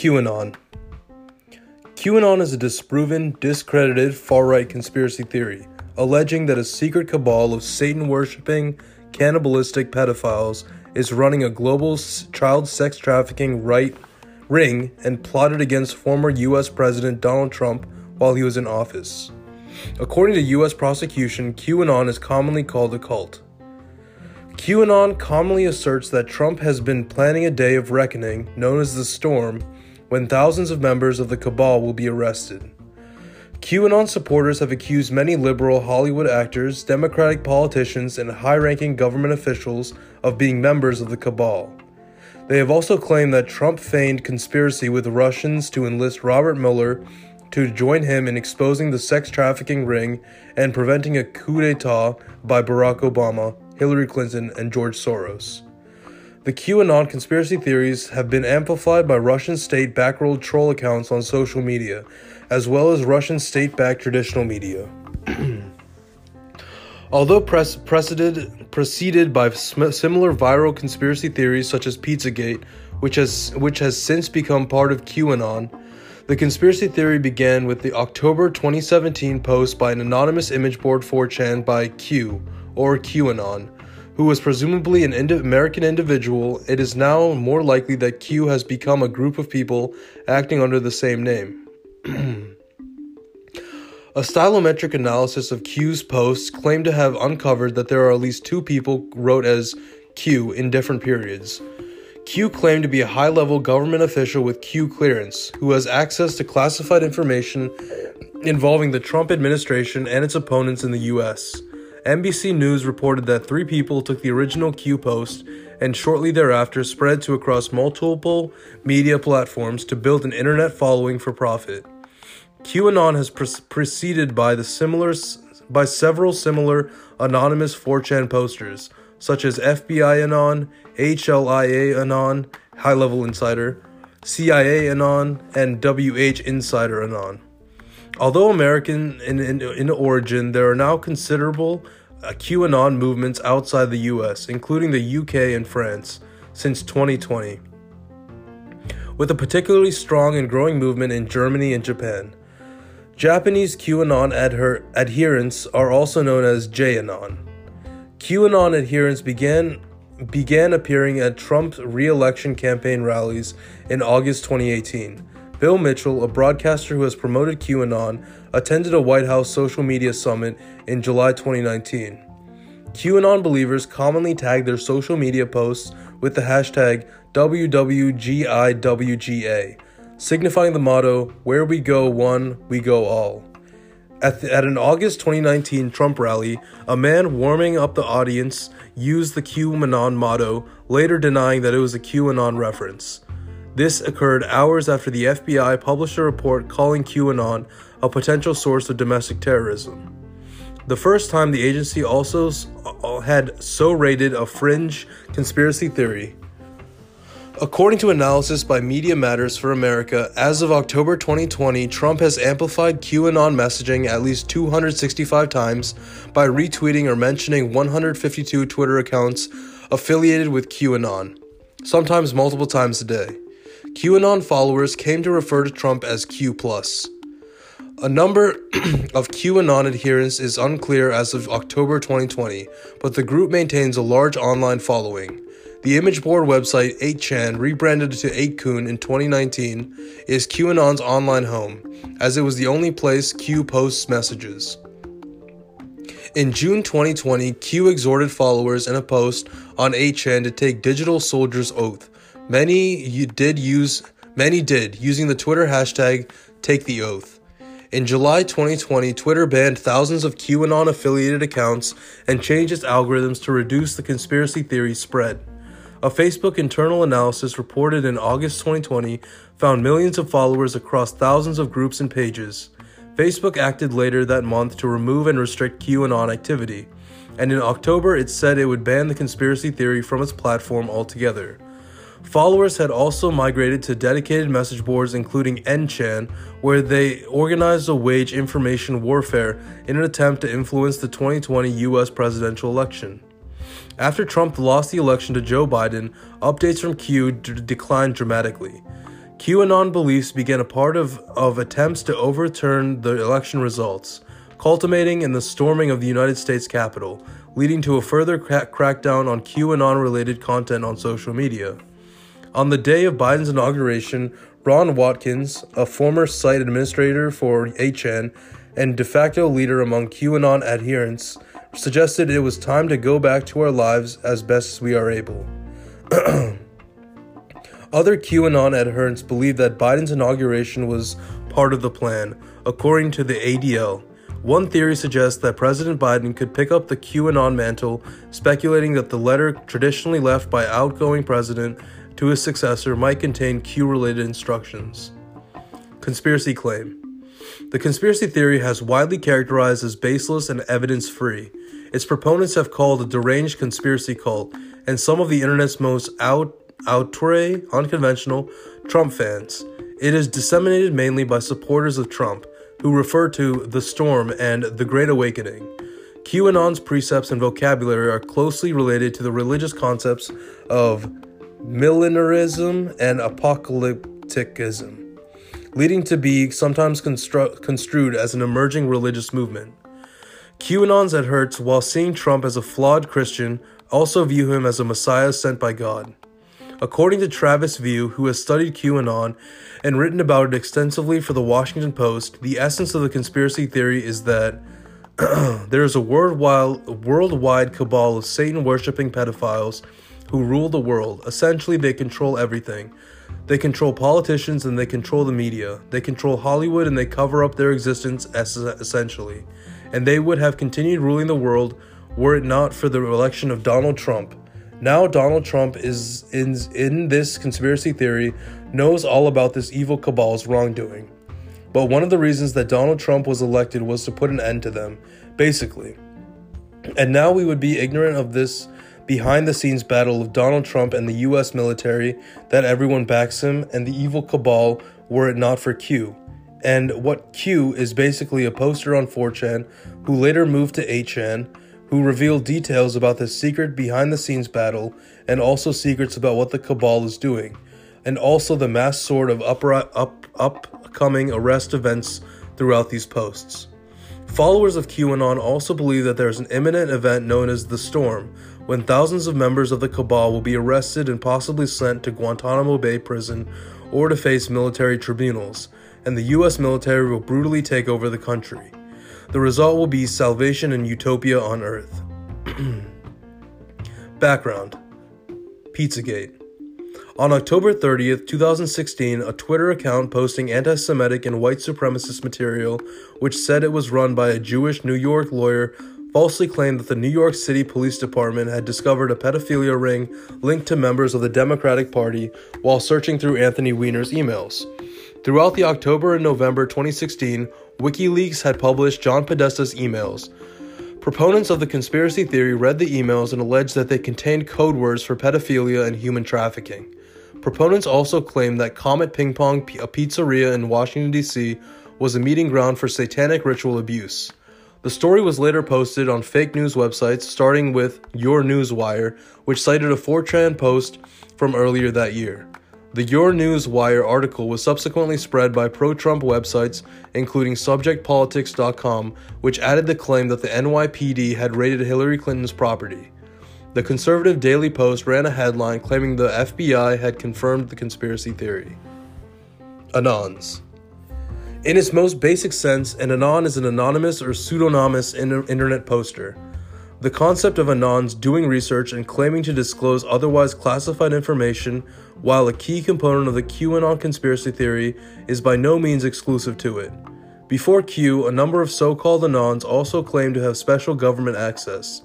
QAnon. QAnon is a disproven, discredited far right conspiracy theory, alleging that a secret cabal of Satan worshipping, cannibalistic pedophiles is running a global child sex trafficking right ring and plotted against former US President Donald Trump while he was in office. According to US prosecution, QAnon is commonly called a cult. QAnon commonly asserts that Trump has been planning a day of reckoning, known as the Storm, when thousands of members of the cabal will be arrested. QAnon supporters have accused many liberal Hollywood actors, Democratic politicians, and high ranking government officials of being members of the cabal. They have also claimed that Trump feigned conspiracy with Russians to enlist Robert Mueller to join him in exposing the sex trafficking ring and preventing a coup d'etat by Barack Obama Hillary Clinton, and George Soros. The QAnon conspiracy theories have been amplified by Russian state backrolled troll accounts on social media, as well as Russian state backed traditional media. Although pres- preceded, preceded by sm- similar viral conspiracy theories such as Pizzagate, which has, which has since become part of QAnon, the conspiracy theory began with the October 2017 post by an anonymous image board 4chan by Q, or QAnon, who was presumably an Indi- American individual, it is now more likely that Q has become a group of people acting under the same name. a stylometric analysis of Q's posts claimed to have uncovered that there are at least two people wrote as Q in different periods. Q claimed to be a high level government official with Q clearance, who has access to classified information involving the Trump administration and its opponents in the US. NBC News reported that three people took the original Q post and shortly thereafter spread to across multiple media platforms to build an internet following for profit. QAnon has pre- preceded by the similar by several similar anonymous 4chan posters, such as FBI Anon, HLIA Anon, High Level Insider, CIA Anon, and WH Insider Anon. Although American in, in, in origin, there are now considerable QAnon movements outside the US, including the UK and France, since 2020, with a particularly strong and growing movement in Germany and Japan. Japanese QAnon adher- adherents are also known as JAnon. QAnon adherents began began appearing at Trump's re-election campaign rallies in August 2018 Bill Mitchell, a broadcaster who has promoted QAnon, attended a White House social media summit in July 2019. QAnon believers commonly tag their social media posts with the hashtag WWGIWGA, signifying the motto, Where we go one, we go all. At, the, at an August 2019 Trump rally, a man warming up the audience used the QAnon motto, later denying that it was a QAnon reference. This occurred hours after the FBI published a report calling QAnon a potential source of domestic terrorism. The first time the agency also uh, had so rated a fringe conspiracy theory. According to analysis by Media Matters for America, as of October 2020, Trump has amplified QAnon messaging at least 265 times by retweeting or mentioning 152 Twitter accounts affiliated with QAnon, sometimes multiple times a day. QAnon followers came to refer to Trump as Q. A number of QAnon adherents is unclear as of October 2020, but the group maintains a large online following. The image board website 8chan, rebranded to 8kun in 2019, is QAnon's online home, as it was the only place Q posts messages. In June 2020, Q exhorted followers in a post on 8chan to take Digital Soldier's Oath, Many you did use many did using the Twitter hashtag take the oath. In July 2020, Twitter banned thousands of QAnon affiliated accounts and changed its algorithms to reduce the conspiracy theory spread. A Facebook internal analysis reported in August 2020 found millions of followers across thousands of groups and pages. Facebook acted later that month to remove and restrict QAnon activity, and in October it said it would ban the conspiracy theory from its platform altogether. Followers had also migrated to dedicated message boards, including Endchan, where they organized to wage information warfare in an attempt to influence the 2020 US presidential election. After Trump lost the election to Joe Biden, updates from Q d- declined dramatically. QAnon beliefs began a part of, of attempts to overturn the election results, culminating in the storming of the United States Capitol, leading to a further cra- crackdown on QAnon related content on social media. On the day of Biden's inauguration, Ron Watkins, a former site administrator for 8chan and de facto leader among QAnon adherents, suggested it was time to go back to our lives as best we are able. Other QAnon adherents believe that Biden's inauguration was part of the plan, according to the ADL. One theory suggests that President Biden could pick up the QAnon mantle, speculating that the letter traditionally left by outgoing president to his successor might contain Q related instructions. Conspiracy claim. The conspiracy theory has widely characterized as baseless and evidence free. Its proponents have called a deranged conspiracy cult, and some of the internet's most out outre, unconventional Trump fans. It is disseminated mainly by supporters of Trump, who refer to the storm and the Great Awakening. QAnon's precepts and vocabulary are closely related to the religious concepts of millenarism and apocalypticism, leading to be sometimes constru- construed as an emerging religious movement. QAnon's adherents, while seeing Trump as a flawed Christian, also view him as a messiah sent by God. According to Travis View, who has studied QAnon and written about it extensively for the Washington Post, the essence of the conspiracy theory is that there is a worldwide, worldwide cabal of Satan worshipping pedophiles who rule the world. Essentially, they control everything. They control politicians and they control the media. They control Hollywood and they cover up their existence essentially. And they would have continued ruling the world were it not for the election of Donald Trump. Now Donald Trump is in in this conspiracy theory knows all about this evil cabal's wrongdoing. But one of the reasons that Donald Trump was elected was to put an end to them, basically. And now we would be ignorant of this behind the scenes battle of Donald Trump and the US military that everyone backs him and the evil cabal were it not for Q. And what Q is basically a poster on 4chan who later moved to 8chan who revealed details about the secret behind the scenes battle and also secrets about what the Cabal is doing, and also the mass sort of up- up- upcoming arrest events throughout these posts. Followers of QAnon also believe that there is an imminent event known as the Storm, when thousands of members of the Cabal will be arrested and possibly sent to Guantanamo Bay prison or to face military tribunals, and the US military will brutally take over the country. The result will be salvation and utopia on earth. Background Pizzagate. On October 30th, 2016, a Twitter account posting anti Semitic and white supremacist material, which said it was run by a Jewish New York lawyer, falsely claimed that the New York City Police Department had discovered a pedophilia ring linked to members of the Democratic Party while searching through Anthony Weiner's emails. Throughout the October and November 2016, WikiLeaks had published John Podesta's emails. Proponents of the conspiracy theory read the emails and alleged that they contained code words for pedophilia and human trafficking. Proponents also claimed that Comet Ping Pong, a pizzeria in Washington, D.C., was a meeting ground for satanic ritual abuse. The story was later posted on fake news websites, starting with Your Newswire, which cited a 4chan post from earlier that year. The Your News Wire article was subsequently spread by pro Trump websites, including SubjectPolitics.com, which added the claim that the NYPD had raided Hillary Clinton's property. The conservative Daily Post ran a headline claiming the FBI had confirmed the conspiracy theory. Anons. In its most basic sense, an Anon is an anonymous or pseudonymous inter- internet poster. The concept of Anons doing research and claiming to disclose otherwise classified information, while a key component of the QAnon conspiracy theory, is by no means exclusive to it. Before Q, a number of so called Anons also claimed to have special government access.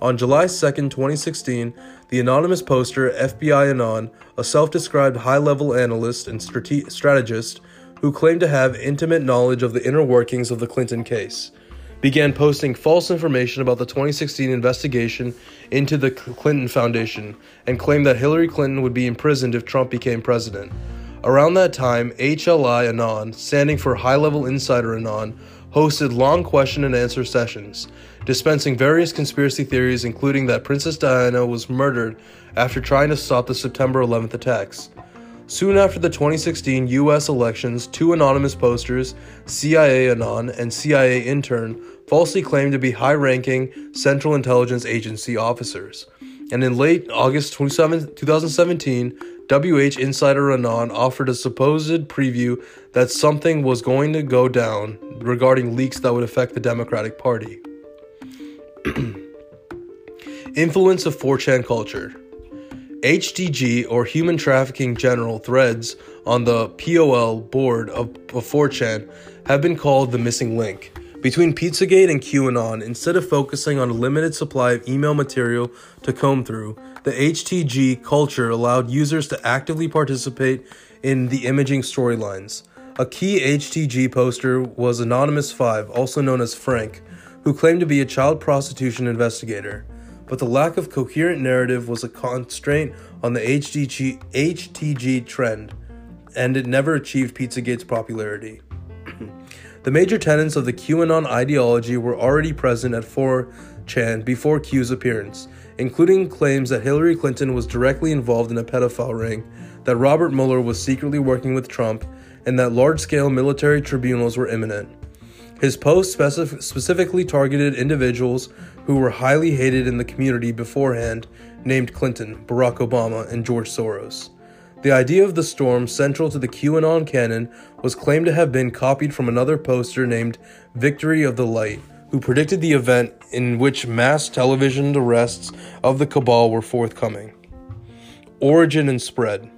On July 2, 2016, the anonymous poster FBI Anon, a self described high level analyst and strate- strategist who claimed to have intimate knowledge of the inner workings of the Clinton case, began posting false information about the 2016 investigation into the Clinton Foundation and claimed that Hillary Clinton would be imprisoned if Trump became president. Around that time, HLI Anon, standing for High Level Insider Anon, hosted long question and answer sessions, dispensing various conspiracy theories, including that Princess Diana was murdered after trying to stop the September 11th attacks. Soon after the 2016 US elections, two anonymous posters, CIA Anon and CIA Intern, falsely claimed to be high ranking Central Intelligence Agency officers. And in late August 2017, WH Insider Anon offered a supposed preview that something was going to go down regarding leaks that would affect the Democratic Party. Influence of 4chan culture. HTG or Human Trafficking General threads on the POL board of, of 4chan have been called the missing link. Between Pizzagate and QAnon, instead of focusing on a limited supply of email material to comb through, the HTG culture allowed users to actively participate in the imaging storylines. A key HTG poster was Anonymous5, also known as Frank, who claimed to be a child prostitution investigator but the lack of coherent narrative was a constraint on the HTG, HTG trend, and it never achieved Pizzagate's popularity. the major tenets of the QAnon ideology were already present at 4chan before Q's appearance, including claims that Hillary Clinton was directly involved in a pedophile ring, that Robert Mueller was secretly working with Trump, and that large scale military tribunals were imminent. His posts specif- specifically targeted individuals who were highly hated in the community beforehand, named Clinton, Barack Obama, and George Soros. The idea of the storm, central to the QAnon canon, was claimed to have been copied from another poster named Victory of the Light, who predicted the event in which mass television arrests of the cabal were forthcoming. Origin and spread.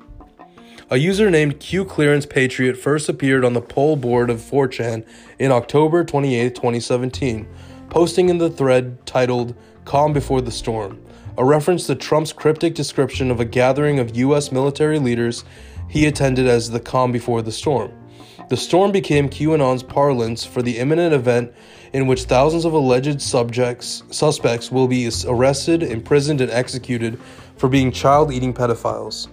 A user named Q Clearance Patriot first appeared on the poll board of 4chan in October 28, 2017, posting in the thread titled Calm Before the Storm, a reference to Trump's cryptic description of a gathering of U.S. military leaders he attended as the calm before the storm. The storm became QAnon's parlance for the imminent event in which thousands of alleged subjects, suspects will be arrested, imprisoned, and executed for being child eating pedophiles.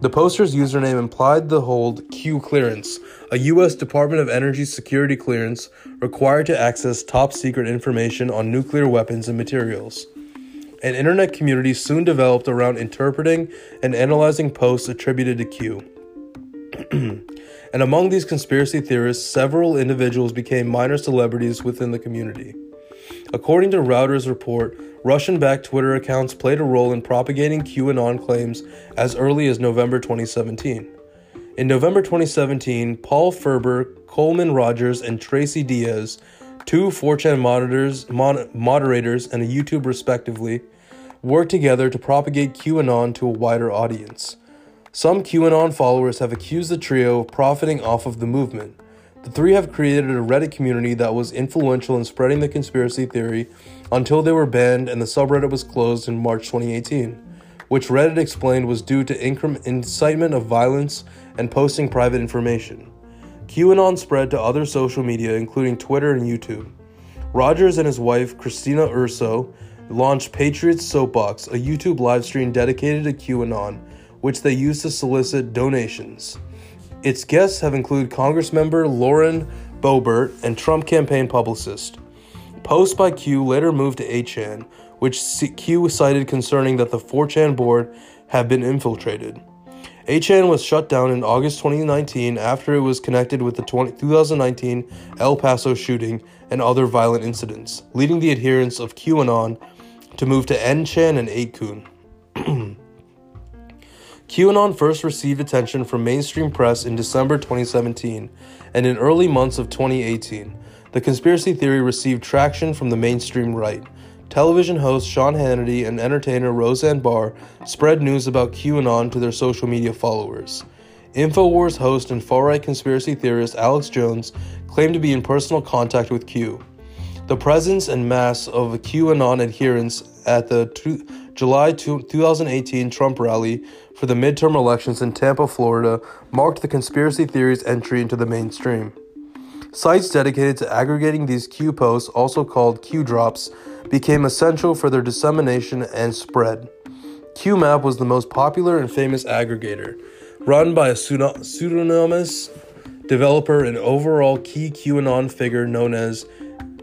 The poster's username implied the hold Q clearance, a U.S. Department of Energy security clearance required to access top secret information on nuclear weapons and materials. An internet community soon developed around interpreting and analyzing posts attributed to Q. and among these conspiracy theorists, several individuals became minor celebrities within the community. According to Reuters report, Russian backed Twitter accounts played a role in propagating QAnon claims as early as November 2017. In November 2017, Paul Furber, Coleman Rogers, and Tracy Diaz, two 4chan monitors, mon- moderators and a YouTube respectively, worked together to propagate QAnon to a wider audience. Some QAnon followers have accused the trio of profiting off of the movement. The three have created a Reddit community that was influential in spreading the conspiracy theory until they were banned and the subreddit was closed in March 2018, which Reddit explained was due to incitement of violence and posting private information. QAnon spread to other social media, including Twitter and YouTube. Rogers and his wife, Christina Urso, launched Patriots Soapbox, a YouTube livestream dedicated to QAnon, which they used to solicit donations. Its guests have included Congressmember Lauren Boebert and Trump campaign publicist. Posts by Q later moved to 8chan, which Q cited concerning that the 4chan board had been infiltrated. 8chan was shut down in August 2019 after it was connected with the 20, 2019 El Paso shooting and other violent incidents, leading the adherents of QAnon to move to Endchan and 8kun. QAnon first received attention from mainstream press in December 2017, and in early months of 2018, the conspiracy theory received traction from the mainstream right. Television host Sean Hannity and entertainer Roseanne Barr spread news about QAnon to their social media followers. InfoWars host and far right conspiracy theorist Alex Jones claimed to be in personal contact with Q. The presence and mass of QAnon adherents at the two, July 2018 Trump rally for the midterm elections in Tampa, Florida, marked the conspiracy theory's entry into the mainstream. Sites dedicated to aggregating these Q posts, also called Q drops, became essential for their dissemination and spread. QMAP was the most popular and famous aggregator, run by a pseudonymous developer and overall key QAnon figure known as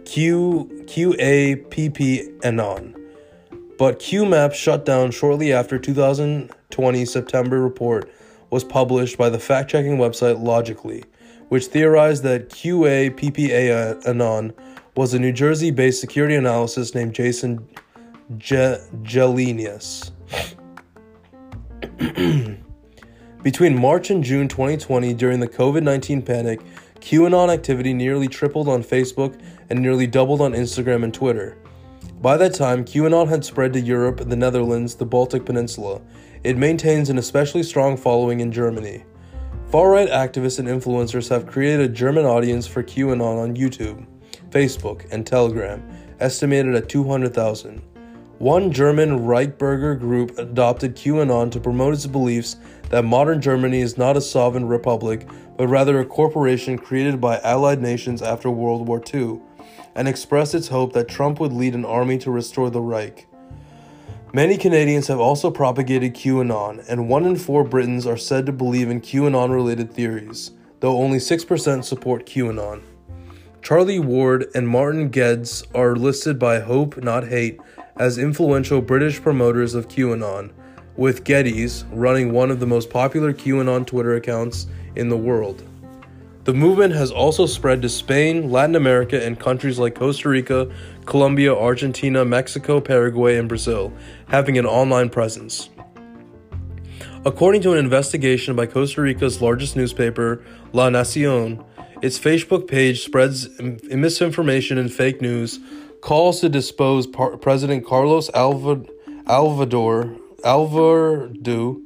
Q QAPP Anon. But QMAP shut down shortly after 2020 September report was published by the fact checking website Logically, which theorized that QA Anon was a New Jersey based security analyst named Jason Je- Gelinas. Between March and June 2020, during the COVID 19 panic, QAnon activity nearly tripled on Facebook and nearly doubled on Instagram and Twitter. By that time, QAnon had spread to Europe, the Netherlands, the Baltic Peninsula. It maintains an especially strong following in Germany. Far right activists and influencers have created a German audience for QAnon on YouTube, Facebook, and Telegram, estimated at 200,000. One German Reichsbürger group adopted QAnon to promote its beliefs that modern Germany is not a sovereign republic, but rather a corporation created by allied nations after World War II, and expressed its hope that Trump would lead an army to restore the Reich. Many Canadians have also propagated QAnon, and one in four Britons are said to believe in QAnon related theories, though only 6% support QAnon. Charlie Ward and Martin Geddes are listed by Hope Not Hate as influential British promoters of QAnon, with Geddes running one of the most popular QAnon Twitter accounts in the world. The movement has also spread to Spain, Latin America, and countries like Costa Rica, Colombia, Argentina, Mexico, Paraguay, and Brazil, having an online presence. According to an investigation by Costa Rica's largest newspaper, La Nacion, its Facebook page spreads misinformation and fake news, calls to dispose par- President Carlos Alva- Alvador Alvarado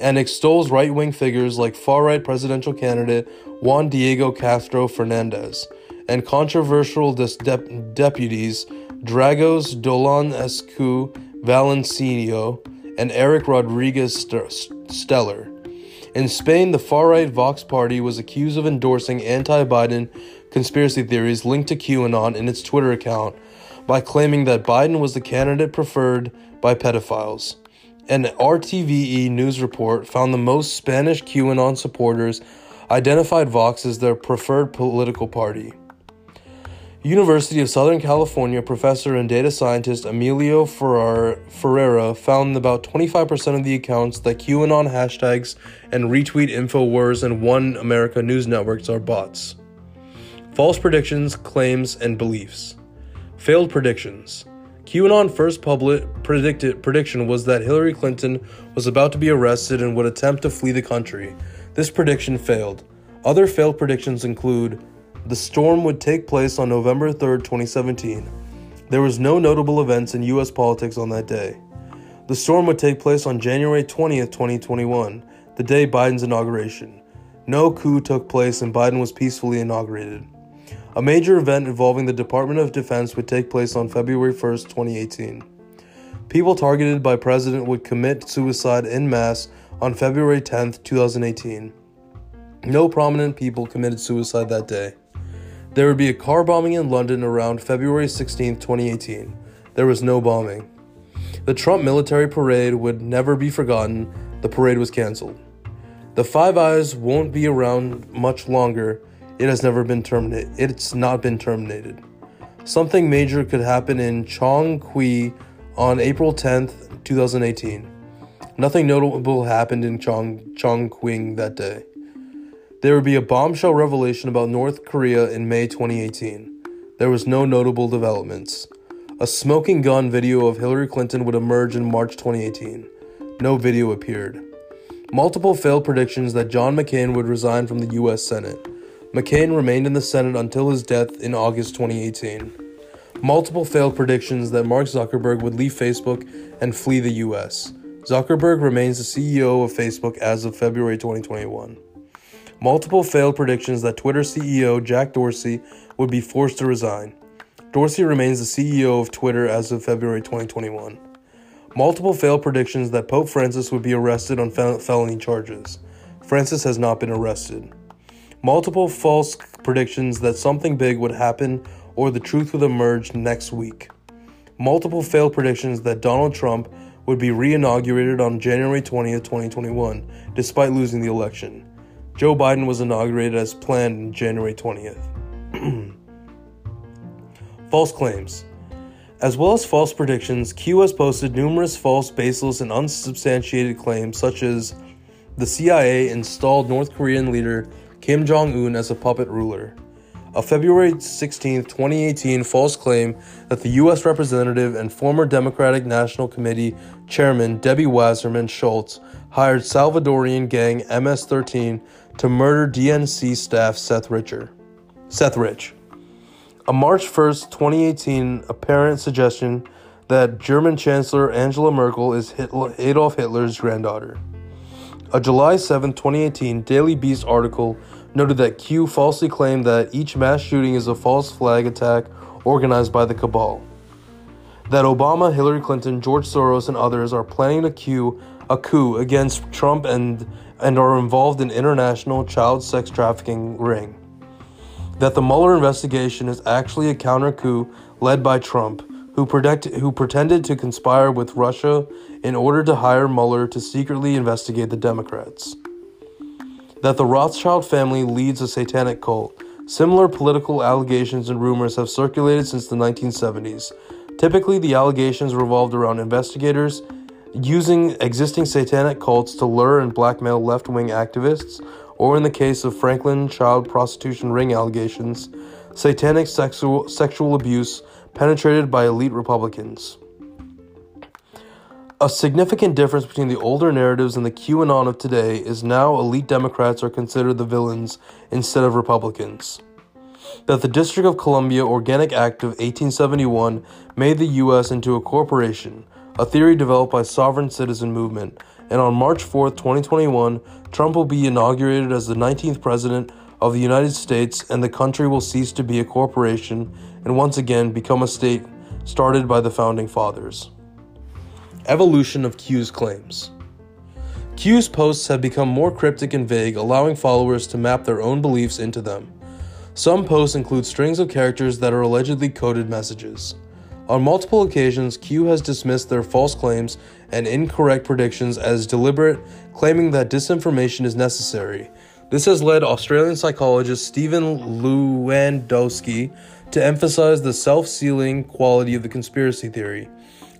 and extols right wing figures like far right presidential candidate Juan Diego Castro Fernandez and controversial dis- dep- deputies Dragos Dolanescu Valenciano and Eric Rodriguez St- Steller. In Spain, the far right Vox Party was accused of endorsing anti Biden conspiracy theories linked to QAnon in its Twitter account by claiming that Biden was the candidate preferred by pedophiles. An RTVE news report found the most Spanish QAnon supporters identified Vox as their preferred political party. University of Southern California professor and data scientist Emilio Ferrara found that about 25% of the accounts that QAnon hashtags and retweet InfoWars and One America News networks are bots. False predictions, claims, and beliefs. Failed predictions. QAnon first public predicted prediction was that Hillary Clinton was about to be arrested and would attempt to flee the country. This prediction failed. Other failed predictions include the storm would take place on November 3, 2017. There was no notable events in US politics on that day. The storm would take place on January 20, 2021, the day Biden's inauguration. No coup took place and Biden was peacefully inaugurated. A major event involving the Department of Defense would take place on February 1, 2018. People targeted by President would commit suicide in mass on February 10, 2018. No prominent people committed suicide that day. There would be a car bombing in London around February 16, 2018. There was no bombing. The Trump military parade would never be forgotten. The parade was canceled. The Five Eyes won't be around much longer it has never been terminated. It's not been terminated. Something major could happen in Chongqing on April 10th, 2018. Nothing notable happened in Chong Chongqing that day. There would be a bombshell revelation about North Korea in May 2018. There was no notable developments. A smoking gun video of Hillary Clinton would emerge in March 2018. No video appeared. Multiple failed predictions that John McCain would resign from the US Senate. McCain remained in the Senate until his death in August 2018. Multiple failed predictions that Mark Zuckerberg would leave Facebook and flee the US. Zuckerberg remains the CEO of Facebook as of February 2021. Multiple failed predictions that Twitter CEO Jack Dorsey would be forced to resign. Dorsey remains the CEO of Twitter as of February 2021. Multiple failed predictions that Pope Francis would be arrested on fel- felony charges. Francis has not been arrested multiple false predictions that something big would happen or the truth would emerge next week, multiple failed predictions that Donald Trump would be re inaugurated on January 20th, 2021, despite losing the election. Joe Biden was inaugurated as planned on January 20th. false claims. As well as false predictions, Q has posted numerous false, baseless, and unsubstantiated claims, such as the CIA installed North Korean leader Kim Jong un as a puppet ruler. A February 16, 2018 false claim that the U.S. Representative and former Democratic National Committee Chairman Debbie Wasserman Schultz hired Salvadorian gang MS 13 to murder DNC staff Seth Richer. Seth Rich. A March 1st, 2018 apparent suggestion that German Chancellor Angela Merkel is Hitler, Adolf Hitler's granddaughter. A July 7, 2018 Daily Beast article noted that Q falsely claimed that each mass shooting is a false flag attack organized by the cabal. That Obama, Hillary Clinton, George Soros, and others are planning a coup, a coup against Trump and, and are involved in international child sex trafficking ring. That the Mueller investigation is actually a counter coup led by Trump, who, who pretended to conspire with Russia in order to hire Mueller to secretly investigate the Democrats that the Rothschild family leads a satanic cult. Similar political allegations and rumors have circulated since the 1970s. Typically, the allegations revolved around investigators using existing satanic cults to lure and blackmail left wing activists, or in the case of Franklin child prostitution ring allegations, satanic sexual, sexual abuse penetrated by elite Republicans. A significant difference between the older narratives and the QAnon of today is now elite Democrats are considered the villains instead of Republicans. That the District of Columbia Organic Act of 1871 made the U.S. into a corporation, a theory developed by Sovereign Citizen Movement, and on March 4, 2021, Trump will be inaugurated as the 19th President of the United States and the country will cease to be a corporation and once again become a state started by the Founding Fathers. Evolution of Q's claims. Q's posts have become more cryptic and vague, allowing followers to map their own beliefs into them. Some posts include strings of characters that are allegedly coded messages. On multiple occasions, Q has dismissed their false claims and incorrect predictions as deliberate, claiming that disinformation is necessary. This has led Australian psychologist Stephen Lewandowsky to emphasize the self sealing quality of the conspiracy theory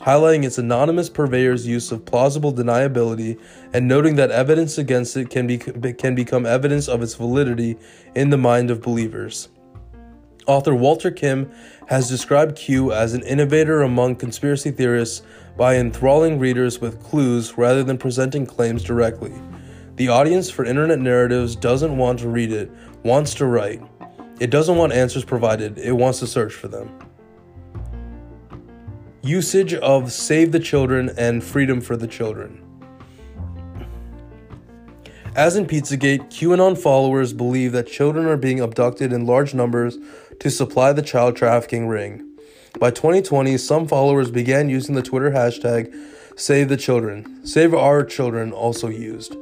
highlighting its anonymous purveyor's use of plausible deniability and noting that evidence against it can, be, can become evidence of its validity in the mind of believers. Author Walter Kim has described Q as an innovator among conspiracy theorists by enthralling readers with clues rather than presenting claims directly. The audience for internet narratives doesn't want to read it, wants to write. It doesn't want answers provided, it wants to search for them usage of Save the Children and Freedom for the Children. As in Pizzagate, QAnon followers believe that children are being abducted in large numbers to supply the child trafficking ring. By 2020, some followers began using the Twitter hashtag Save the Children. Save Our Children also used,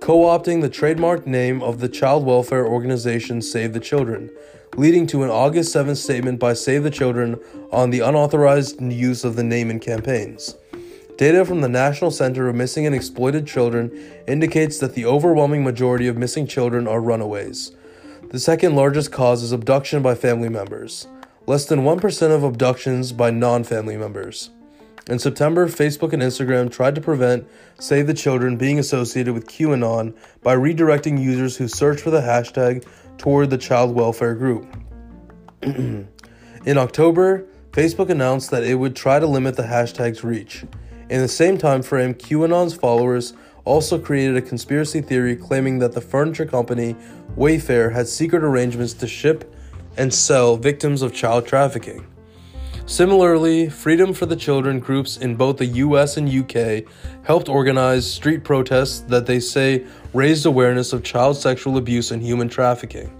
co opting the trademark name of the child welfare organization Save the Children leading to an August 7th statement by Save the Children on the unauthorized use of the name in campaigns. Data from the National Center of Missing and Exploited Children indicates that the overwhelming majority of missing children are runaways. The second largest cause is abduction by family members, less than 1% of abductions by non family members. In September, Facebook and Instagram tried to prevent Save the Children being associated with QAnon by redirecting users who search for the hashtag toward the child welfare group. in October, Facebook announced that it would try to limit the hashtag's reach. In the same time frame, QAnon's followers also created a conspiracy theory claiming that the furniture company Wayfair had secret arrangements to ship and sell victims of child trafficking. Similarly, Freedom for the Children groups in both the US and UK helped organize street protests that they say raised awareness of child sexual abuse and human trafficking.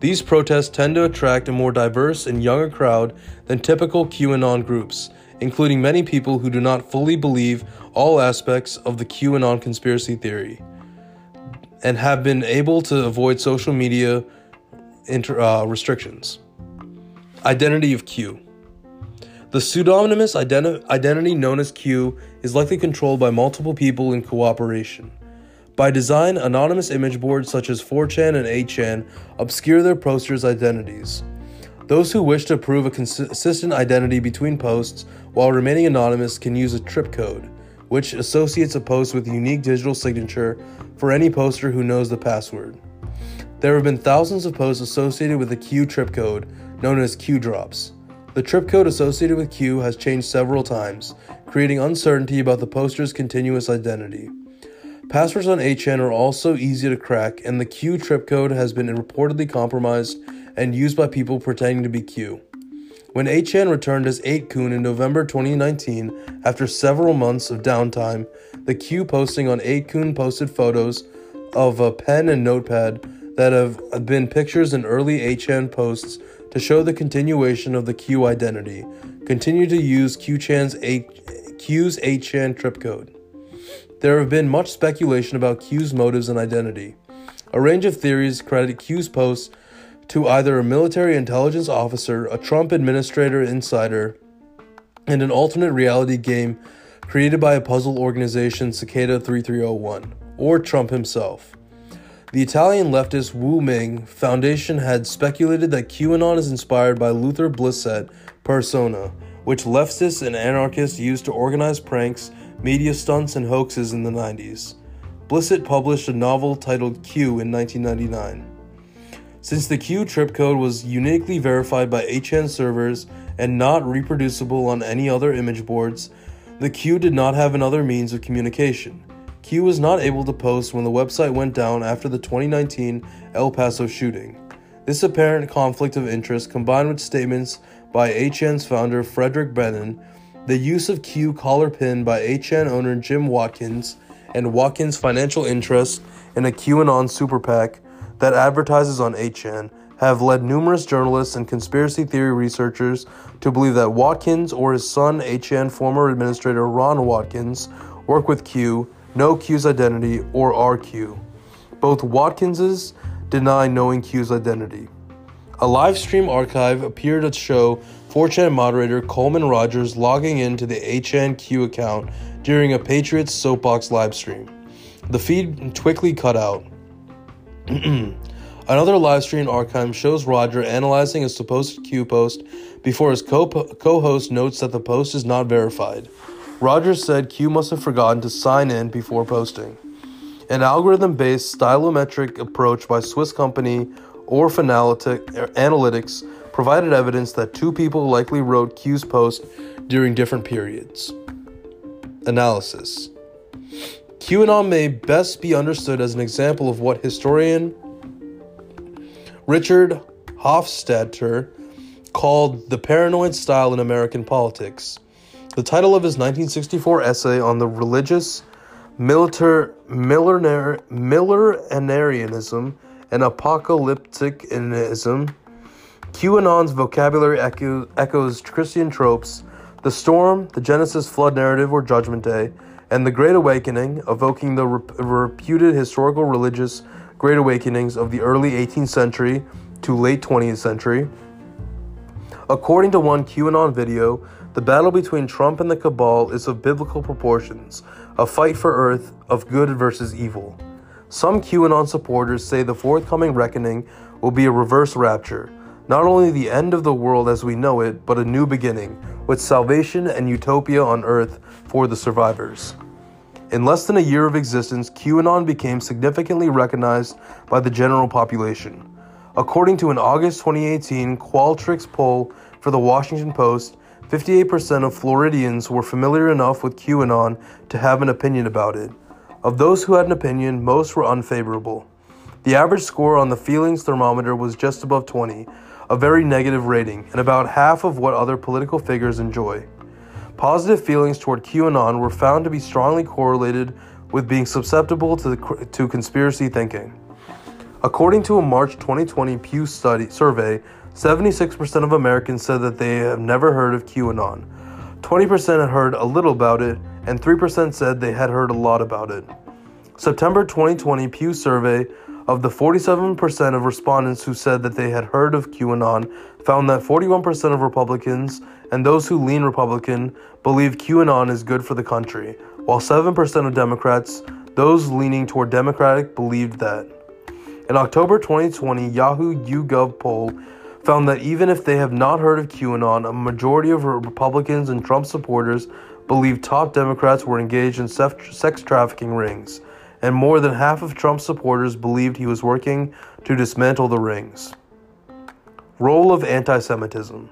These protests tend to attract a more diverse and younger crowd than typical QAnon groups, including many people who do not fully believe all aspects of the QAnon conspiracy theory and have been able to avoid social media inter- uh, restrictions. Identity of Q. The pseudonymous identi- identity known as Q is likely controlled by multiple people in cooperation. By design, anonymous image boards such as 4chan and 8chan obscure their posters' identities. Those who wish to prove a consistent identity between posts while remaining anonymous can use a trip code, which associates a post with a unique digital signature for any poster who knows the password. There have been thousands of posts associated with the Q trip code, known as Q drops. The trip code associated with Q has changed several times, creating uncertainty about the poster's continuous identity. Passwords on 8chan are also easy to crack, and the Q trip code has been reportedly compromised and used by people pretending to be Q. When 8chan returned as 8kun in November 2019, after several months of downtime, the Q posting on 8kun posted photos of a pen and notepad that have been pictures in early 8chan posts to show the continuation of the Q identity. Continue to use QChan's 8, Q's 8chan trip code. There have been much speculation about Q's motives and identity. A range of theories credit Q's posts to either a military intelligence officer, a Trump administrator insider, and an alternate reality game created by a puzzle organization Cicada 3301, or Trump himself. The Italian leftist Wu Ming Foundation had speculated that QAnon is inspired by Luther Blissett persona, which leftists and anarchists used to organize pranks, media stunts, and hoaxes in the 90s. Blissett published a novel titled Q in 1999. Since the Q trip code was uniquely verified by 8chan servers and not reproducible on any other image boards, the Q did not have another means of communication. Q was not able to post when the website went down after the 2019 El Paso shooting. This apparent conflict of interest, combined with statements by 8chan's founder Frederick Brennan, the use of Q collar pin by 8chan owner Jim Watkins, and Watkins' financial interest in a QAnon super PAC, that advertises on 8chan have led numerous journalists and conspiracy theory researchers to believe that Watkins or his son 8chan former administrator Ron Watkins work with Q, know Q's identity, or are Q. Both Watkinses deny knowing Q's identity. A live stream archive appeared to show 4chan moderator Coleman Rogers logging into the 8chan Q account during a Patriots soapbox live stream. The feed quickly cut out. Another live stream archive shows Roger analyzing a supposed Q post before his co host notes that the post is not verified. Roger said Q must have forgotten to sign in before posting. An algorithm based stylometric approach by Swiss company OrphAnalytics provided evidence that two people likely wrote Q's post during different periods. Analysis QAnon may best be understood as an example of what historian Richard Hofstadter called the paranoid style in American politics. The title of his 1964 essay on the religious militar, Miller, Millenarianism and apocalypticism, QAnon's vocabulary echo, echoes Christian tropes, the storm, the Genesis flood narrative or Judgment Day, and the Great Awakening, evoking the rep- reputed historical religious Great Awakenings of the early 18th century to late 20th century. According to one QAnon video, the battle between Trump and the cabal is of biblical proportions, a fight for earth of good versus evil. Some QAnon supporters say the forthcoming reckoning will be a reverse rapture, not only the end of the world as we know it, but a new beginning, with salvation and utopia on earth for the survivors. In less than a year of existence, QAnon became significantly recognized by the general population. According to an August 2018 Qualtrics poll for the Washington Post, 58% of Floridians were familiar enough with QAnon to have an opinion about it. Of those who had an opinion, most were unfavorable. The average score on the feelings thermometer was just above 20, a very negative rating, and about half of what other political figures enjoy. Positive feelings toward QAnon were found to be strongly correlated with being susceptible to, the, to conspiracy thinking. According to a March 2020 Pew study survey, 76% of Americans said that they have never heard of QAnon. 20% had heard a little about it, and 3% said they had heard a lot about it. September 2020 Pew survey of the 47% of respondents who said that they had heard of QAnon found that 41% of Republicans and those who lean Republican believe QAnon is good for the country, while 7% of Democrats, those leaning toward Democratic, believed that. In October 2020, Yahoo YouGov poll found that even if they have not heard of QAnon, a majority of Republicans and Trump supporters believe top Democrats were engaged in sex trafficking rings, and more than half of Trump's supporters believed he was working to dismantle the rings. Role of anti Semitism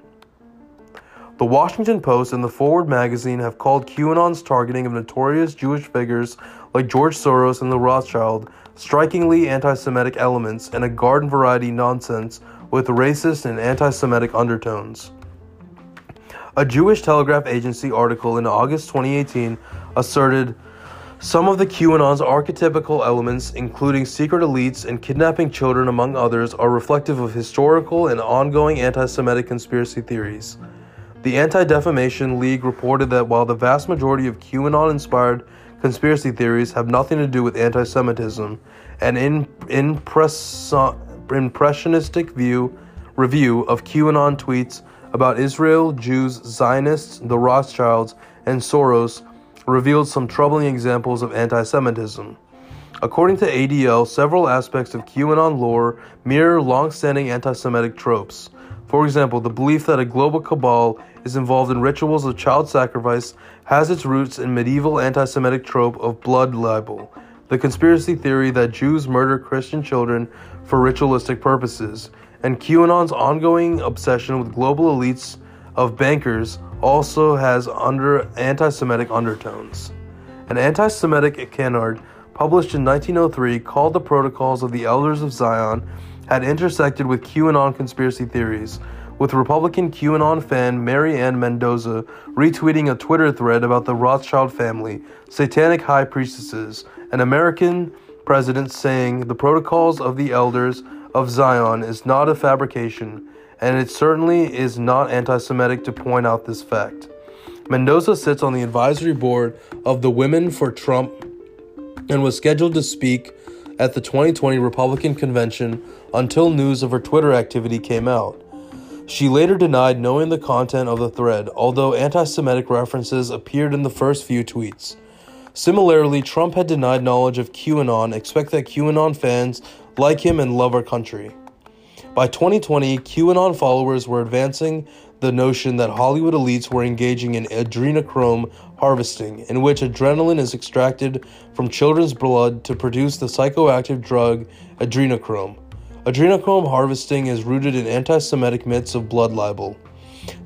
The Washington Post and the Forward magazine have called QAnon's targeting of notorious Jewish figures like George Soros and the Rothschild strikingly anti Semitic elements and a garden variety nonsense with racist and anti Semitic undertones. A Jewish Telegraph Agency article in August 2018 asserted some of the QAnon's archetypical elements, including secret elites and kidnapping children, among others, are reflective of historical and ongoing anti Semitic conspiracy theories. The Anti Defamation League reported that while the vast majority of QAnon inspired conspiracy theories have nothing to do with anti Semitism, an in, impressionistic view, review of QAnon tweets about Israel, Jews, Zionists, the Rothschilds, and Soros revealed some troubling examples of anti Semitism. According to ADL, several aspects of QAnon lore mirror long standing anti Semitic tropes. For example, the belief that a global cabal is involved in rituals of child sacrifice has its roots in medieval anti Semitic trope of blood libel, the conspiracy theory that Jews murder Christian children for ritualistic purposes, and QAnon's ongoing obsession with global elites of bankers also has under anti-Semitic undertones. An anti-Semitic canard published in 1903 called the Protocols of the Elders of Zion had intersected with QAnon conspiracy theories, with Republican QAnon fan Mary Ann Mendoza retweeting a Twitter thread about the Rothschild family, satanic high priestesses, an American president saying the Protocols of the Elders of Zion is not a fabrication, and it certainly is not anti Semitic to point out this fact. Mendoza sits on the advisory board of the Women for Trump and was scheduled to speak at the 2020 Republican convention until news of her Twitter activity came out. She later denied knowing the content of the thread, although anti Semitic references appeared in the first few tweets. Similarly, Trump had denied knowledge of QAnon, expect that QAnon fans like him and love our country. By 2020, QAnon followers were advancing the notion that Hollywood elites were engaging in adrenochrome harvesting, in which adrenaline is extracted from children's blood to produce the psychoactive drug adrenochrome. Adrenochrome harvesting is rooted in anti Semitic myths of blood libel.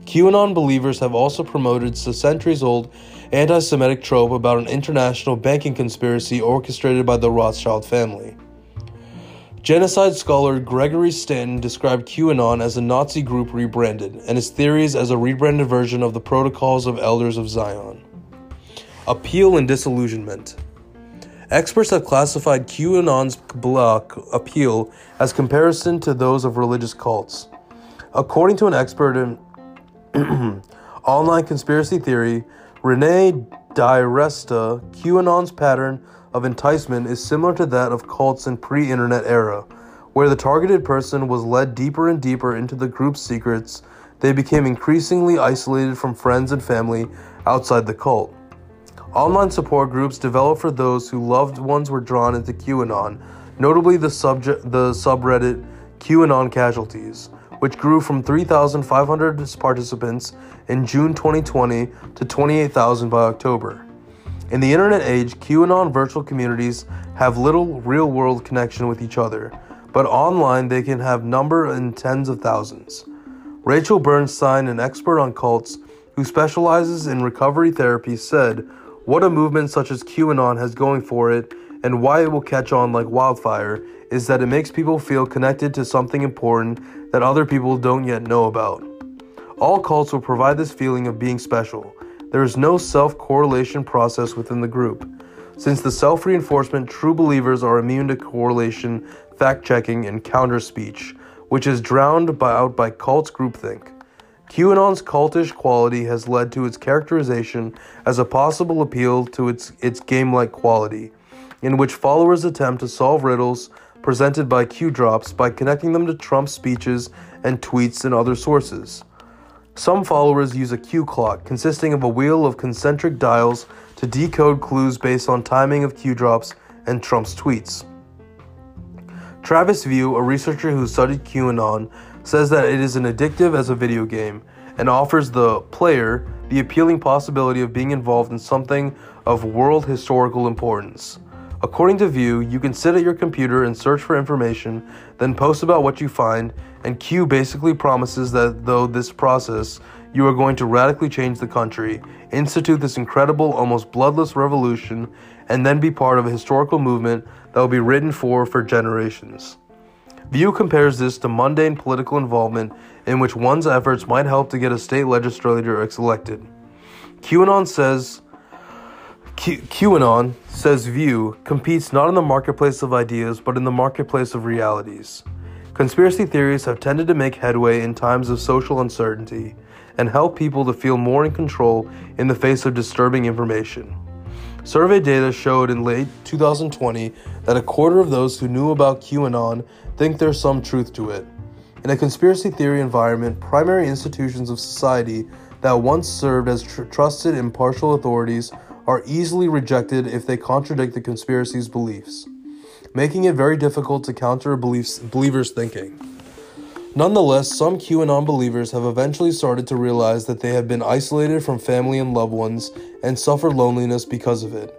QAnon believers have also promoted the centuries old anti Semitic trope about an international banking conspiracy orchestrated by the Rothschild family. Genocide scholar Gregory Stanton described QAnon as a Nazi group rebranded, and his theories as a rebranded version of the Protocols of Elders of Zion. Appeal and disillusionment. Experts have classified QAnon's block appeal as comparison to those of religious cults. According to an expert in online conspiracy theory, Rene DiResta, QAnon's pattern of enticement is similar to that of cults in pre-internet era, where the targeted person was led deeper and deeper into the group's secrets. They became increasingly isolated from friends and family outside the cult. Online support groups developed for those whose loved ones were drawn into QAnon, notably the subject the subreddit QAnon casualties, which grew from 3,500 participants in June 2020 to 28,000 by October. In the internet age, QAnon virtual communities have little real world connection with each other, but online they can have number in tens of thousands. Rachel Bernstein, an expert on cults who specializes in recovery therapy, said, What a movement such as QAnon has going for it and why it will catch on like wildfire is that it makes people feel connected to something important that other people don't yet know about. All cults will provide this feeling of being special there is no self correlation process within the group. Since the self reinforcement, true believers are immune to correlation, fact checking, and counter speech, which is drowned by, out by cults groupthink. QAnon's cultish quality has led to its characterization as a possible appeal to its, its game like quality, in which followers attempt to solve riddles presented by Q drops by connecting them to Trump's speeches and tweets and other sources. Some followers use a Q clock consisting of a wheel of concentric dials to decode clues based on timing of Q drops and Trump's tweets. Travis View, a researcher who studied QAnon, says that it is as addictive as a video game and offers the player the appealing possibility of being involved in something of world historical importance. According to View, you can sit at your computer and search for information, then post about what you find, and Q basically promises that though this process, you are going to radically change the country, institute this incredible, almost bloodless revolution, and then be part of a historical movement that will be written for for generations. View compares this to mundane political involvement in which one's efforts might help to get a state legislator elected. QAnon says Q- QAnon says View competes not in the marketplace of ideas but in the marketplace of realities. Conspiracy theories have tended to make headway in times of social uncertainty and help people to feel more in control in the face of disturbing information. Survey data showed in late 2020 that a quarter of those who knew about QAnon think there's some truth to it. In a conspiracy theory environment, primary institutions of society that once served as tr- trusted impartial authorities are easily rejected if they contradict the conspiracy's beliefs, making it very difficult to counter beliefs, believers' thinking. Nonetheless, some QAnon believers have eventually started to realize that they have been isolated from family and loved ones and suffered loneliness because of it.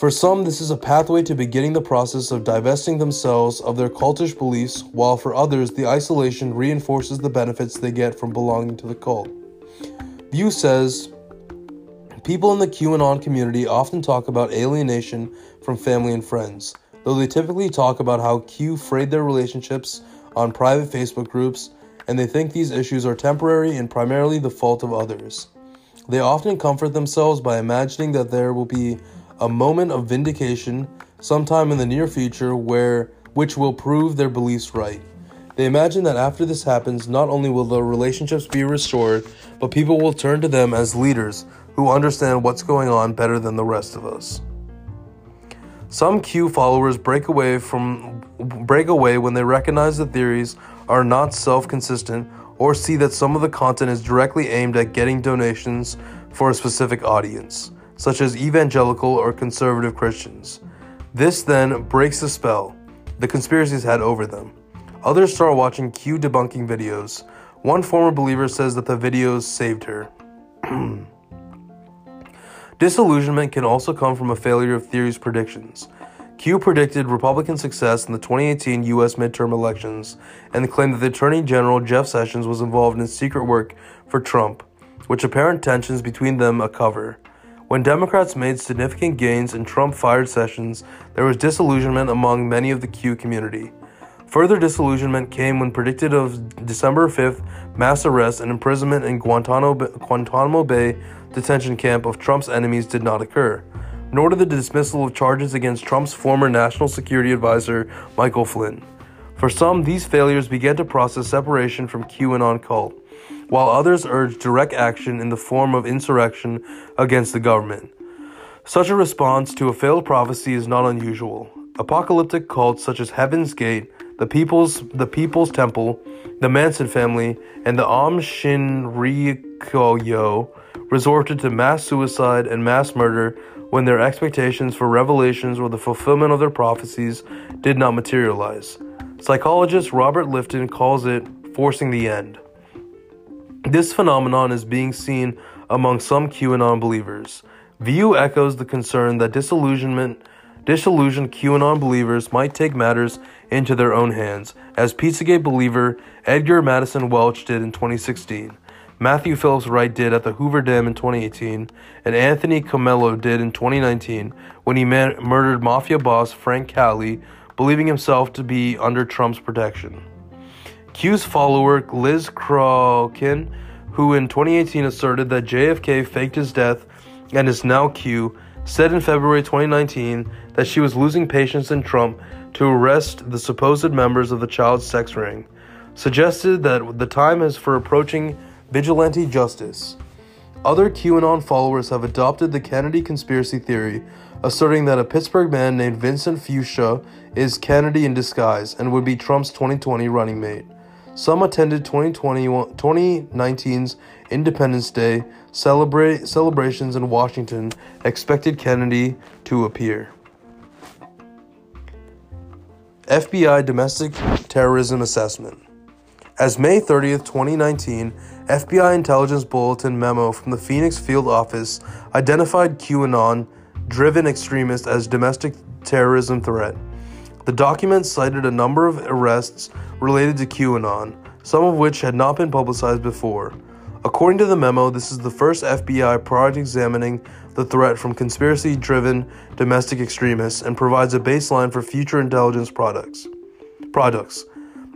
For some, this is a pathway to beginning the process of divesting themselves of their cultish beliefs, while for others, the isolation reinforces the benefits they get from belonging to the cult. View says People in the QAnon community often talk about alienation from family and friends, though they typically talk about how Q frayed their relationships on private Facebook groups, and they think these issues are temporary and primarily the fault of others. They often comfort themselves by imagining that there will be a moment of vindication sometime in the near future where which will prove their beliefs right. They imagine that after this happens, not only will the relationships be restored, but people will turn to them as leaders who understand what's going on better than the rest of us. Some Q followers break away from break away when they recognize the theories are not self-consistent or see that some of the content is directly aimed at getting donations for a specific audience, such as evangelical or conservative Christians. This then breaks the spell the conspiracies had over them. Others start watching Q debunking videos. One former believer says that the videos saved her. Disillusionment can also come from a failure of theory's predictions. Q predicted Republican success in the 2018 U.S. midterm elections and claimed that the Attorney General Jeff Sessions was involved in secret work for Trump, which apparent tensions between them a cover. When Democrats made significant gains and Trump fired Sessions, there was disillusionment among many of the Q community. Further disillusionment came when predicted of December 5th mass arrest and imprisonment in Guantanamo Bay detention camp of Trump's enemies did not occur, nor did the dismissal of charges against Trump's former national security advisor, Michael Flynn. For some, these failures began to process separation from QAnon cult, while others urged direct action in the form of insurrection against the government. Such a response to a failed prophecy is not unusual. Apocalyptic cults such as Heaven's Gate the People's the People's Temple, the Manson family, and the Aum Shinrikyo resorted to mass suicide and mass murder when their expectations for revelations or the fulfillment of their prophecies did not materialize. Psychologist Robert Lifton calls it forcing the end. This phenomenon is being seen among some QAnon believers. View echoes the concern that disillusionment disillusioned QAnon believers might take matters into their own hands, as Pizzagate believer Edgar Madison Welch did in 2016, Matthew Phillips Wright did at the Hoover Dam in 2018, and Anthony Comello did in 2019 when he man- murdered mafia boss Frank Cali, believing himself to be under Trump's protection. Q's follower Liz Crokin, who in 2018 asserted that JFK faked his death and is now Q, said in February 2019 that she was losing patience in Trump to arrest the supposed members of the child sex ring, suggested that the time is for approaching vigilante justice. Other QAnon followers have adopted the Kennedy conspiracy theory, asserting that a Pittsburgh man named Vincent Fusca is Kennedy in disguise and would be Trump's 2020 running mate. Some attended 2019's Independence Day celebrate, celebrations in Washington expected Kennedy to appear. FBI Domestic Terrorism Assessment As May 30th, 2019, FBI intelligence bulletin memo from the Phoenix field office identified QAnon driven extremists as domestic terrorism threat. The document cited a number of arrests related to QAnon, some of which had not been publicized before. According to the memo, this is the first FBI project examining the threat from conspiracy driven domestic extremists and provides a baseline for future intelligence products. Products.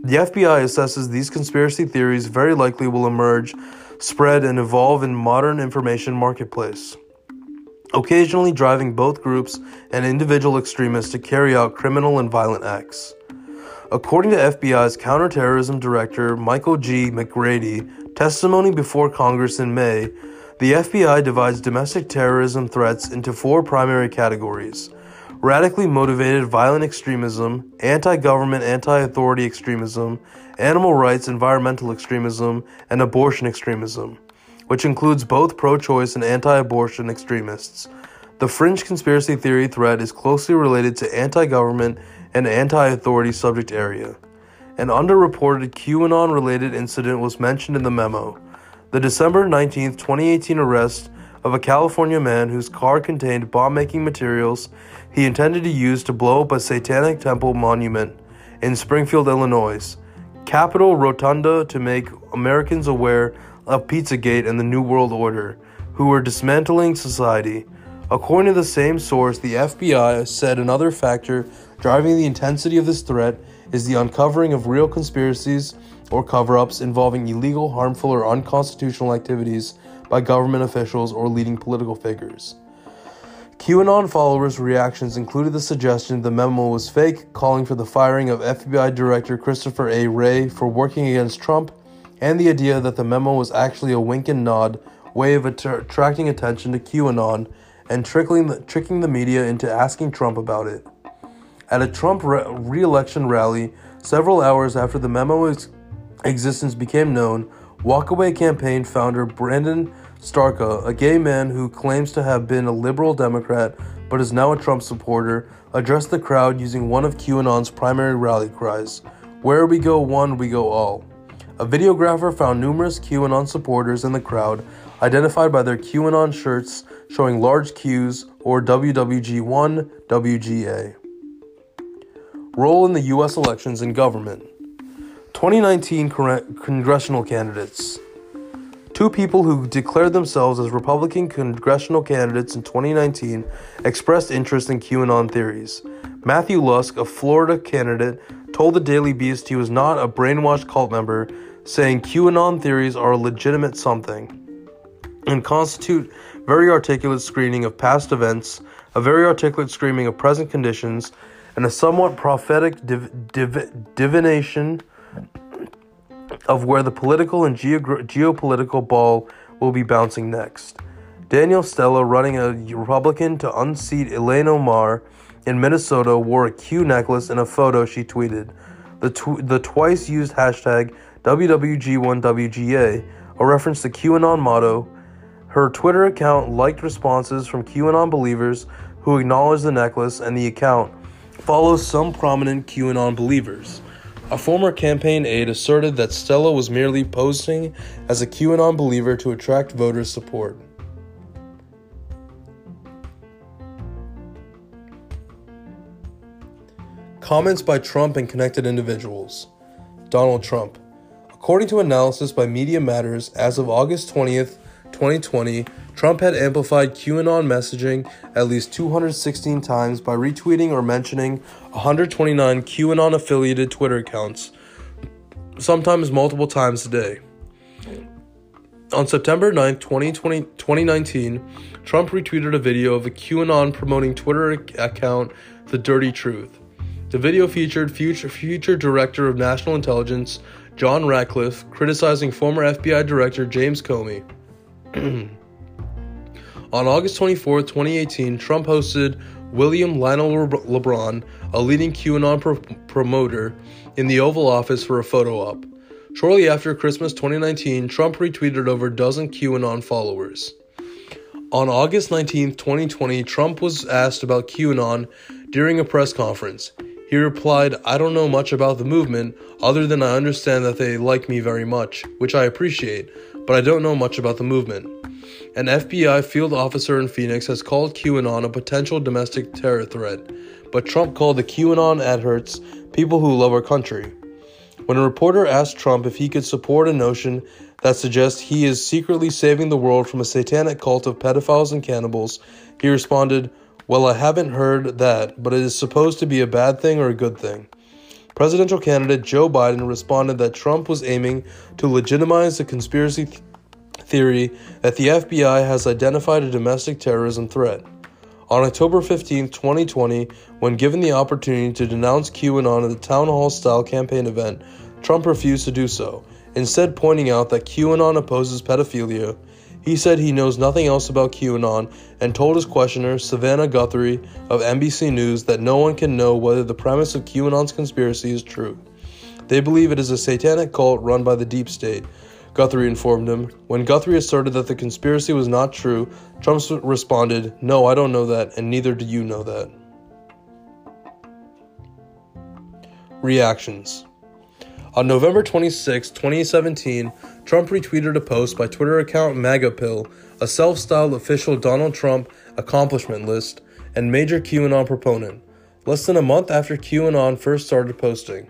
The FBI assesses these conspiracy theories very likely will emerge, spread, and evolve in modern information marketplace, occasionally driving both groups and individual extremists to carry out criminal and violent acts. According to FBI's counterterrorism director Michael G. McGarrity, testimony before Congress in May, the FBI divides domestic terrorism threats into four primary categories radically motivated violent extremism, anti government, anti authority extremism, animal rights, environmental extremism, and abortion extremism, which includes both pro choice and anti abortion extremists. The fringe conspiracy theory threat is closely related to anti government and anti authority subject area. An underreported QAnon related incident was mentioned in the memo. The December 19, 2018 arrest of a California man whose car contained bomb making materials he intended to use to blow up a Satanic Temple monument in Springfield, Illinois. Capitol Rotunda to make Americans aware of Pizzagate and the New World Order, who were dismantling society. According to the same source, the FBI said another factor driving the intensity of this threat is the uncovering of real conspiracies or cover ups involving illegal, harmful, or unconstitutional activities by government officials or leading political figures. QAnon followers' reactions included the suggestion the memo was fake, calling for the firing of FBI Director Christopher A. Wray for working against Trump, and the idea that the memo was actually a wink and nod way of attracting attention to QAnon and tricking the, tricking the media into asking Trump about it. At a Trump re election rally, several hours after the memo's existence became known, Walkaway campaign founder Brandon Straka, a gay man who claims to have been a liberal Democrat but is now a Trump supporter, addressed the crowd using one of QAnon's primary rally cries Where we go one, we go all. A videographer found numerous QAnon supporters in the crowd, identified by their QAnon shirts showing large Qs or WWG1, WGA. Role in the U.S. elections and government 2019 congressional candidates. Two people who declared themselves as Republican congressional candidates in 2019 expressed interest in QAnon theories. Matthew Lusk, a Florida candidate, told the Daily Beast he was not a brainwashed cult member, saying QAnon theories are a legitimate something and constitute very articulate screening of past events, a very articulate screening of present conditions, and a somewhat prophetic div- div- divination of where the political and geopolitical ball will be bouncing next. Danielle Stella, running a Republican to unseat Ilhan Omar in Minnesota, wore a Q necklace in a photo she tweeted. The, tw- the twice used hashtag WWG1WGA, a reference to QAnon motto. Her Twitter account liked responses from QAnon believers who acknowledged the necklace, and the account follows some prominent QAnon believers. A former campaign aide asserted that Stella was merely posing as a QAnon believer to attract voters' support. Comments by Trump and connected individuals. Donald Trump. According to analysis by Media Matters, as of August 20th, 2020, Trump had amplified QAnon messaging at least 216 times by retweeting or mentioning 129 QAnon affiliated Twitter accounts, sometimes multiple times a day. On September 9, 2020, 2019, Trump retweeted a video of a QAnon promoting Twitter account, The Dirty Truth. The video featured future, future Director of National Intelligence John Ratcliffe criticizing former FBI Director James Comey. On August 24, 2018, Trump hosted William Lionel LeBron, a leading QAnon pro- promoter, in the Oval Office for a photo op. Shortly after Christmas 2019, Trump retweeted over a dozen QAnon followers. On August 19, 2020, Trump was asked about QAnon during a press conference. he replied, I don't know much about the movement, other than I understand that they like me very much, which I appreciate, but I don't know much about the movement. An FBI field officer in Phoenix has called QAnon a potential domestic terror threat, but Trump called the QAnon adherents people who love our country. When a reporter asked Trump if he could support a notion that suggests he is secretly saving the world from a satanic cult of pedophiles and cannibals, he responded, Well, I haven't heard that, but it is supposed to be a bad thing or a good thing. Presidential candidate Joe Biden responded that Trump was aiming to legitimize the conspiracy th- theory that the FBI has identified a domestic terrorism threat. On October 15, 2020, when given the opportunity to denounce QAnon at a town hall style campaign event, Trump refused to do so, instead, pointing out that QAnon opposes pedophilia. He said he knows nothing else about QAnon and told his questioner, Savannah Guthrie of NBC News, that no one can know whether the premise of QAnon's conspiracy is true. They believe it is a satanic cult run by the deep state, Guthrie informed him. When Guthrie asserted that the conspiracy was not true, Trump responded, No, I don't know that, and neither do you know that. Reactions On November 26, 2017, Trump retweeted a post by Twitter account MAGAPill, a self styled official Donald Trump accomplishment list, and major QAnon proponent, less than a month after QAnon first started posting.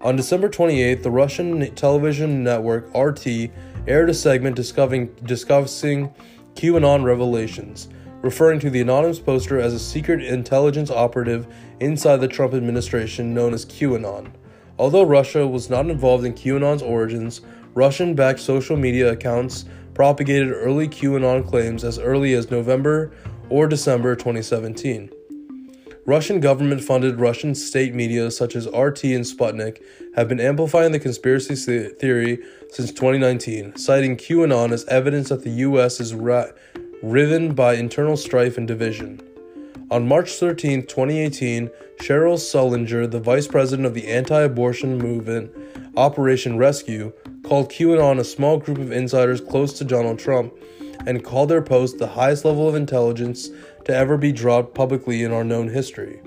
On December 28th, the Russian television network RT aired a segment discussing, discussing QAnon revelations, referring to the anonymous poster as a secret intelligence operative inside the Trump administration known as QAnon. Although Russia was not involved in QAnon's origins, Russian backed social media accounts propagated early QAnon claims as early as November or December 2017. Russian government funded Russian state media such as RT and Sputnik have been amplifying the conspiracy theory since 2019, citing QAnon as evidence that the U.S. is ra- riven by internal strife and division. On March 13, 2018, Cheryl Sullenger, the vice president of the anti abortion movement Operation Rescue, called QAnon a small group of insiders close to Donald Trump and called their post the highest level of intelligence to ever be dropped publicly in our known history.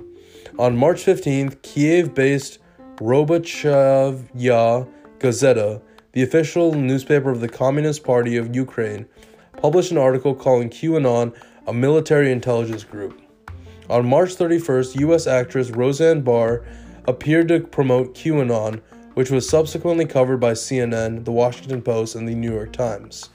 On March 15th, Kiev based Rabochaya Gazeta, the official newspaper of the Communist Party of Ukraine, published an article calling QAnon a military intelligence group. On March 31st, US actress Roseanne Barr appeared to promote QAnon, which was subsequently covered by CNN, The Washington Post, and The New York Times.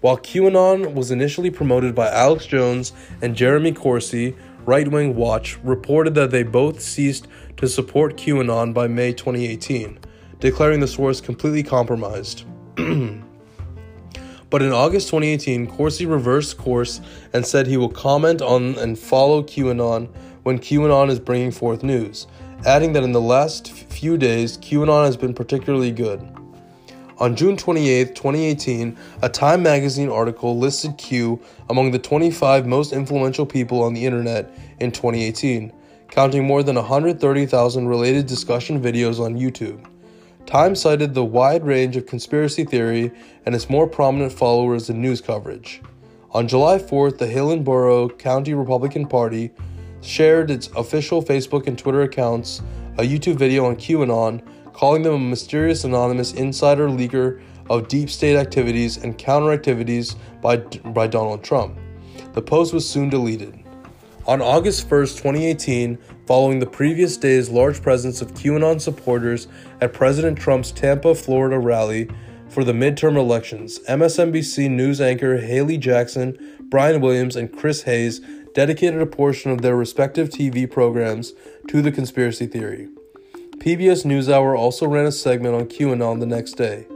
While QAnon was initially promoted by Alex Jones and Jeremy Corsi, Right Wing Watch reported that they both ceased to support QAnon by May 2018, declaring the source completely compromised. but in August 2018, Corsi reversed course and said he will comment on and follow QAnon when QAnon is bringing forth news, adding that in the last few days, QAnon has been particularly good. On June 28, 2018, a Time magazine article listed Q among the 25 most influential people on the internet in 2018, counting more than 130,000 related discussion videos on YouTube. Time cited the wide range of conspiracy theory and its more prominent followers in news coverage. On July 4th, the Hillsborough County Republican Party shared its official Facebook and Twitter accounts a YouTube video on QAnon calling them a mysterious anonymous insider leaker of deep state activities and counter activities by, by Donald Trump. The post was soon deleted. On August 1st, 2018, following the previous day's large presence of QAnon supporters at President Trump's Tampa, Florida rally for the midterm elections, MSNBC news anchor Hallie Jackson, Brian Williams, and Chris Hayes dedicated a portion of their respective TV programs to the conspiracy theory. PBS NewsHour also ran a segment on QAnon the next day.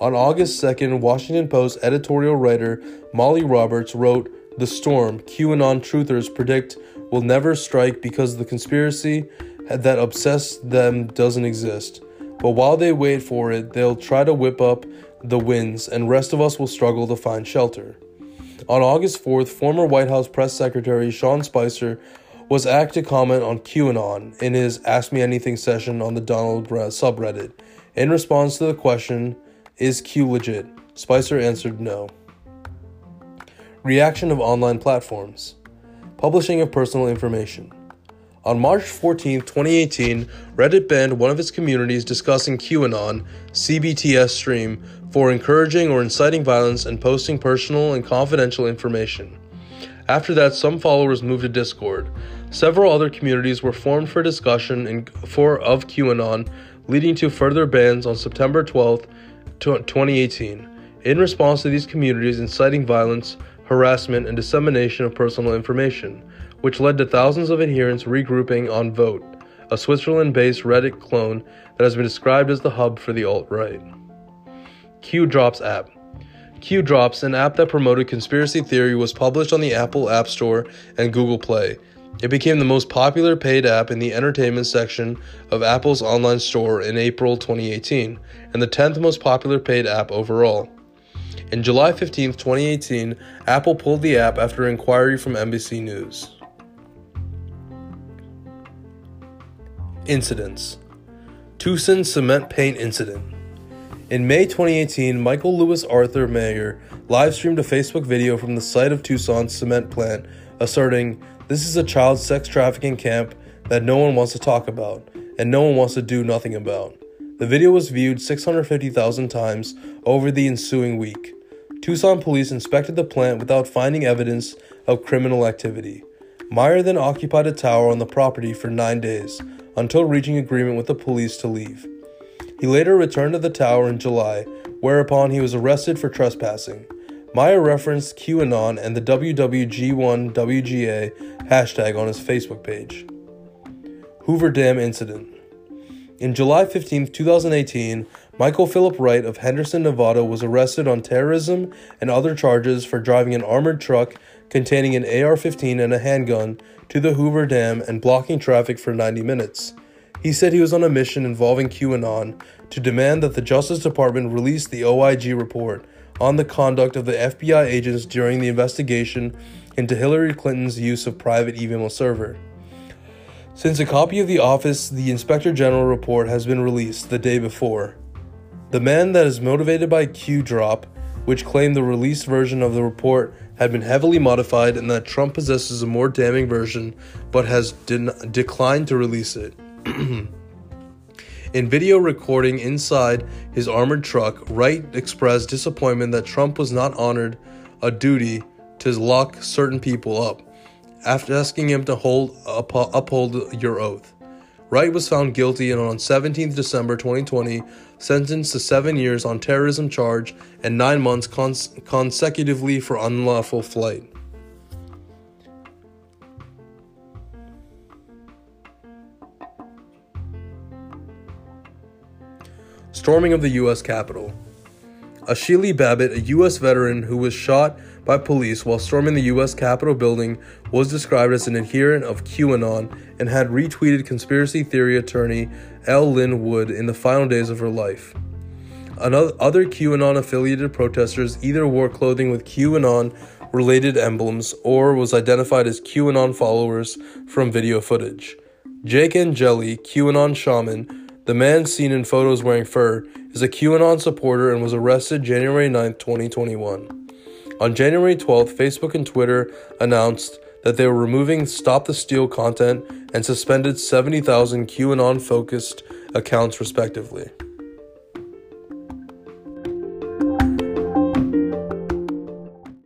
On August 2nd, Washington Post editorial writer Molly Roberts wrote, The storm QAnon truthers predict will never strike because the conspiracy that obsessed them doesn't exist. But while they wait for it, they'll try to whip up the winds, and rest of us will struggle to find shelter. On August 4th, former White House press secretary Sean Spicer was asked to comment on QAnon in his Ask Me Anything session on the Donald subreddit. In response to the question, Is Q legit? Spicer answered no. Reaction of online platforms. Publishing of personal information. On March 14, 2018, Reddit banned one of its communities discussing QAnon, CBTS stream, for encouraging or inciting violence and posting personal and confidential information. After that, some followers moved to Discord. Several other communities were formed for discussion in, for of QAnon, leading to further bans on September 12, 2018. In response to these communities inciting violence, harassment, and dissemination of personal information which led to thousands of adherents regrouping on Voat, a Switzerland based Reddit clone that has been described as the hub for the alt right. Q Drops app. Q Drops, an app that promoted conspiracy theory, was published on the Apple App Store and Google Play. It became the most popular paid app in the entertainment section of Apple's online store in April 2018, and the 10th most popular paid app overall. In July 15, 2018, Apple pulled the app after inquiry from NBC News. Incidents Tucson Cement Paint Incident. In May 2018, Michael Lewis Arthur Meyer live streamed a Facebook video from the site of Tucson's cement plant, asserting, This is a child sex trafficking camp that no one wants to talk about, and no one wants to do nothing about. The video was viewed 650,000 times over the ensuing week. Tucson police inspected the plant without finding evidence of criminal activity. Meyer then occupied a tower on the property for nine days, until reaching agreement with the police to leave. He later returned to the tower in July, whereupon he was arrested for trespassing. Meyer referenced QAnon and the WWG1WGA hashtag on his Facebook page. Hoover Dam Incident In July 15, 2018, Michael Philip Wright of Henderson, Nevada was arrested on terrorism and other charges for driving an armored truck containing an AR 15 and a handgun to the Hoover Dam and blocking traffic for 90 minutes. He said he was on a mission involving QAnon to demand that the Justice Department release the OIG report on the conduct of the FBI agents during the investigation into Hillary Clinton's use of private email server. Since a copy of the Office the Inspector General report has been released the day before, the man that is motivated by Q drop, which claimed the released version of the report had been heavily modified and that Trump possesses a more damning version but has de- declined to release it. In video recording inside his armored truck, Wright expressed disappointment that Trump was not honored a duty to lock certain people up after asking him to hold uphold your oath. Wright was found guilty and on 17 December 2020 sentenced to seven years on terrorism charge and nine months cons- consecutively for unlawful flight. Storming of the U.S. Capitol. Ashli Babbitt, a U.S. veteran who was shot by police while storming the U.S. Capitol building, was described as an adherent of QAnon and had retweeted conspiracy theory attorney L. Lin Wood in the final days of her life. Another, other QAnon affiliated protesters either wore clothing with QAnon related emblems or was identified as QAnon followers from video footage. Jake Angeli, QAnon shaman, the man seen in photos wearing fur, is a QAnon supporter and was arrested January 9, 2021. On January 12th, Facebook and Twitter announced that they were removing Stop the Steal content and suspended 70,000 QAnon focused accounts, respectively.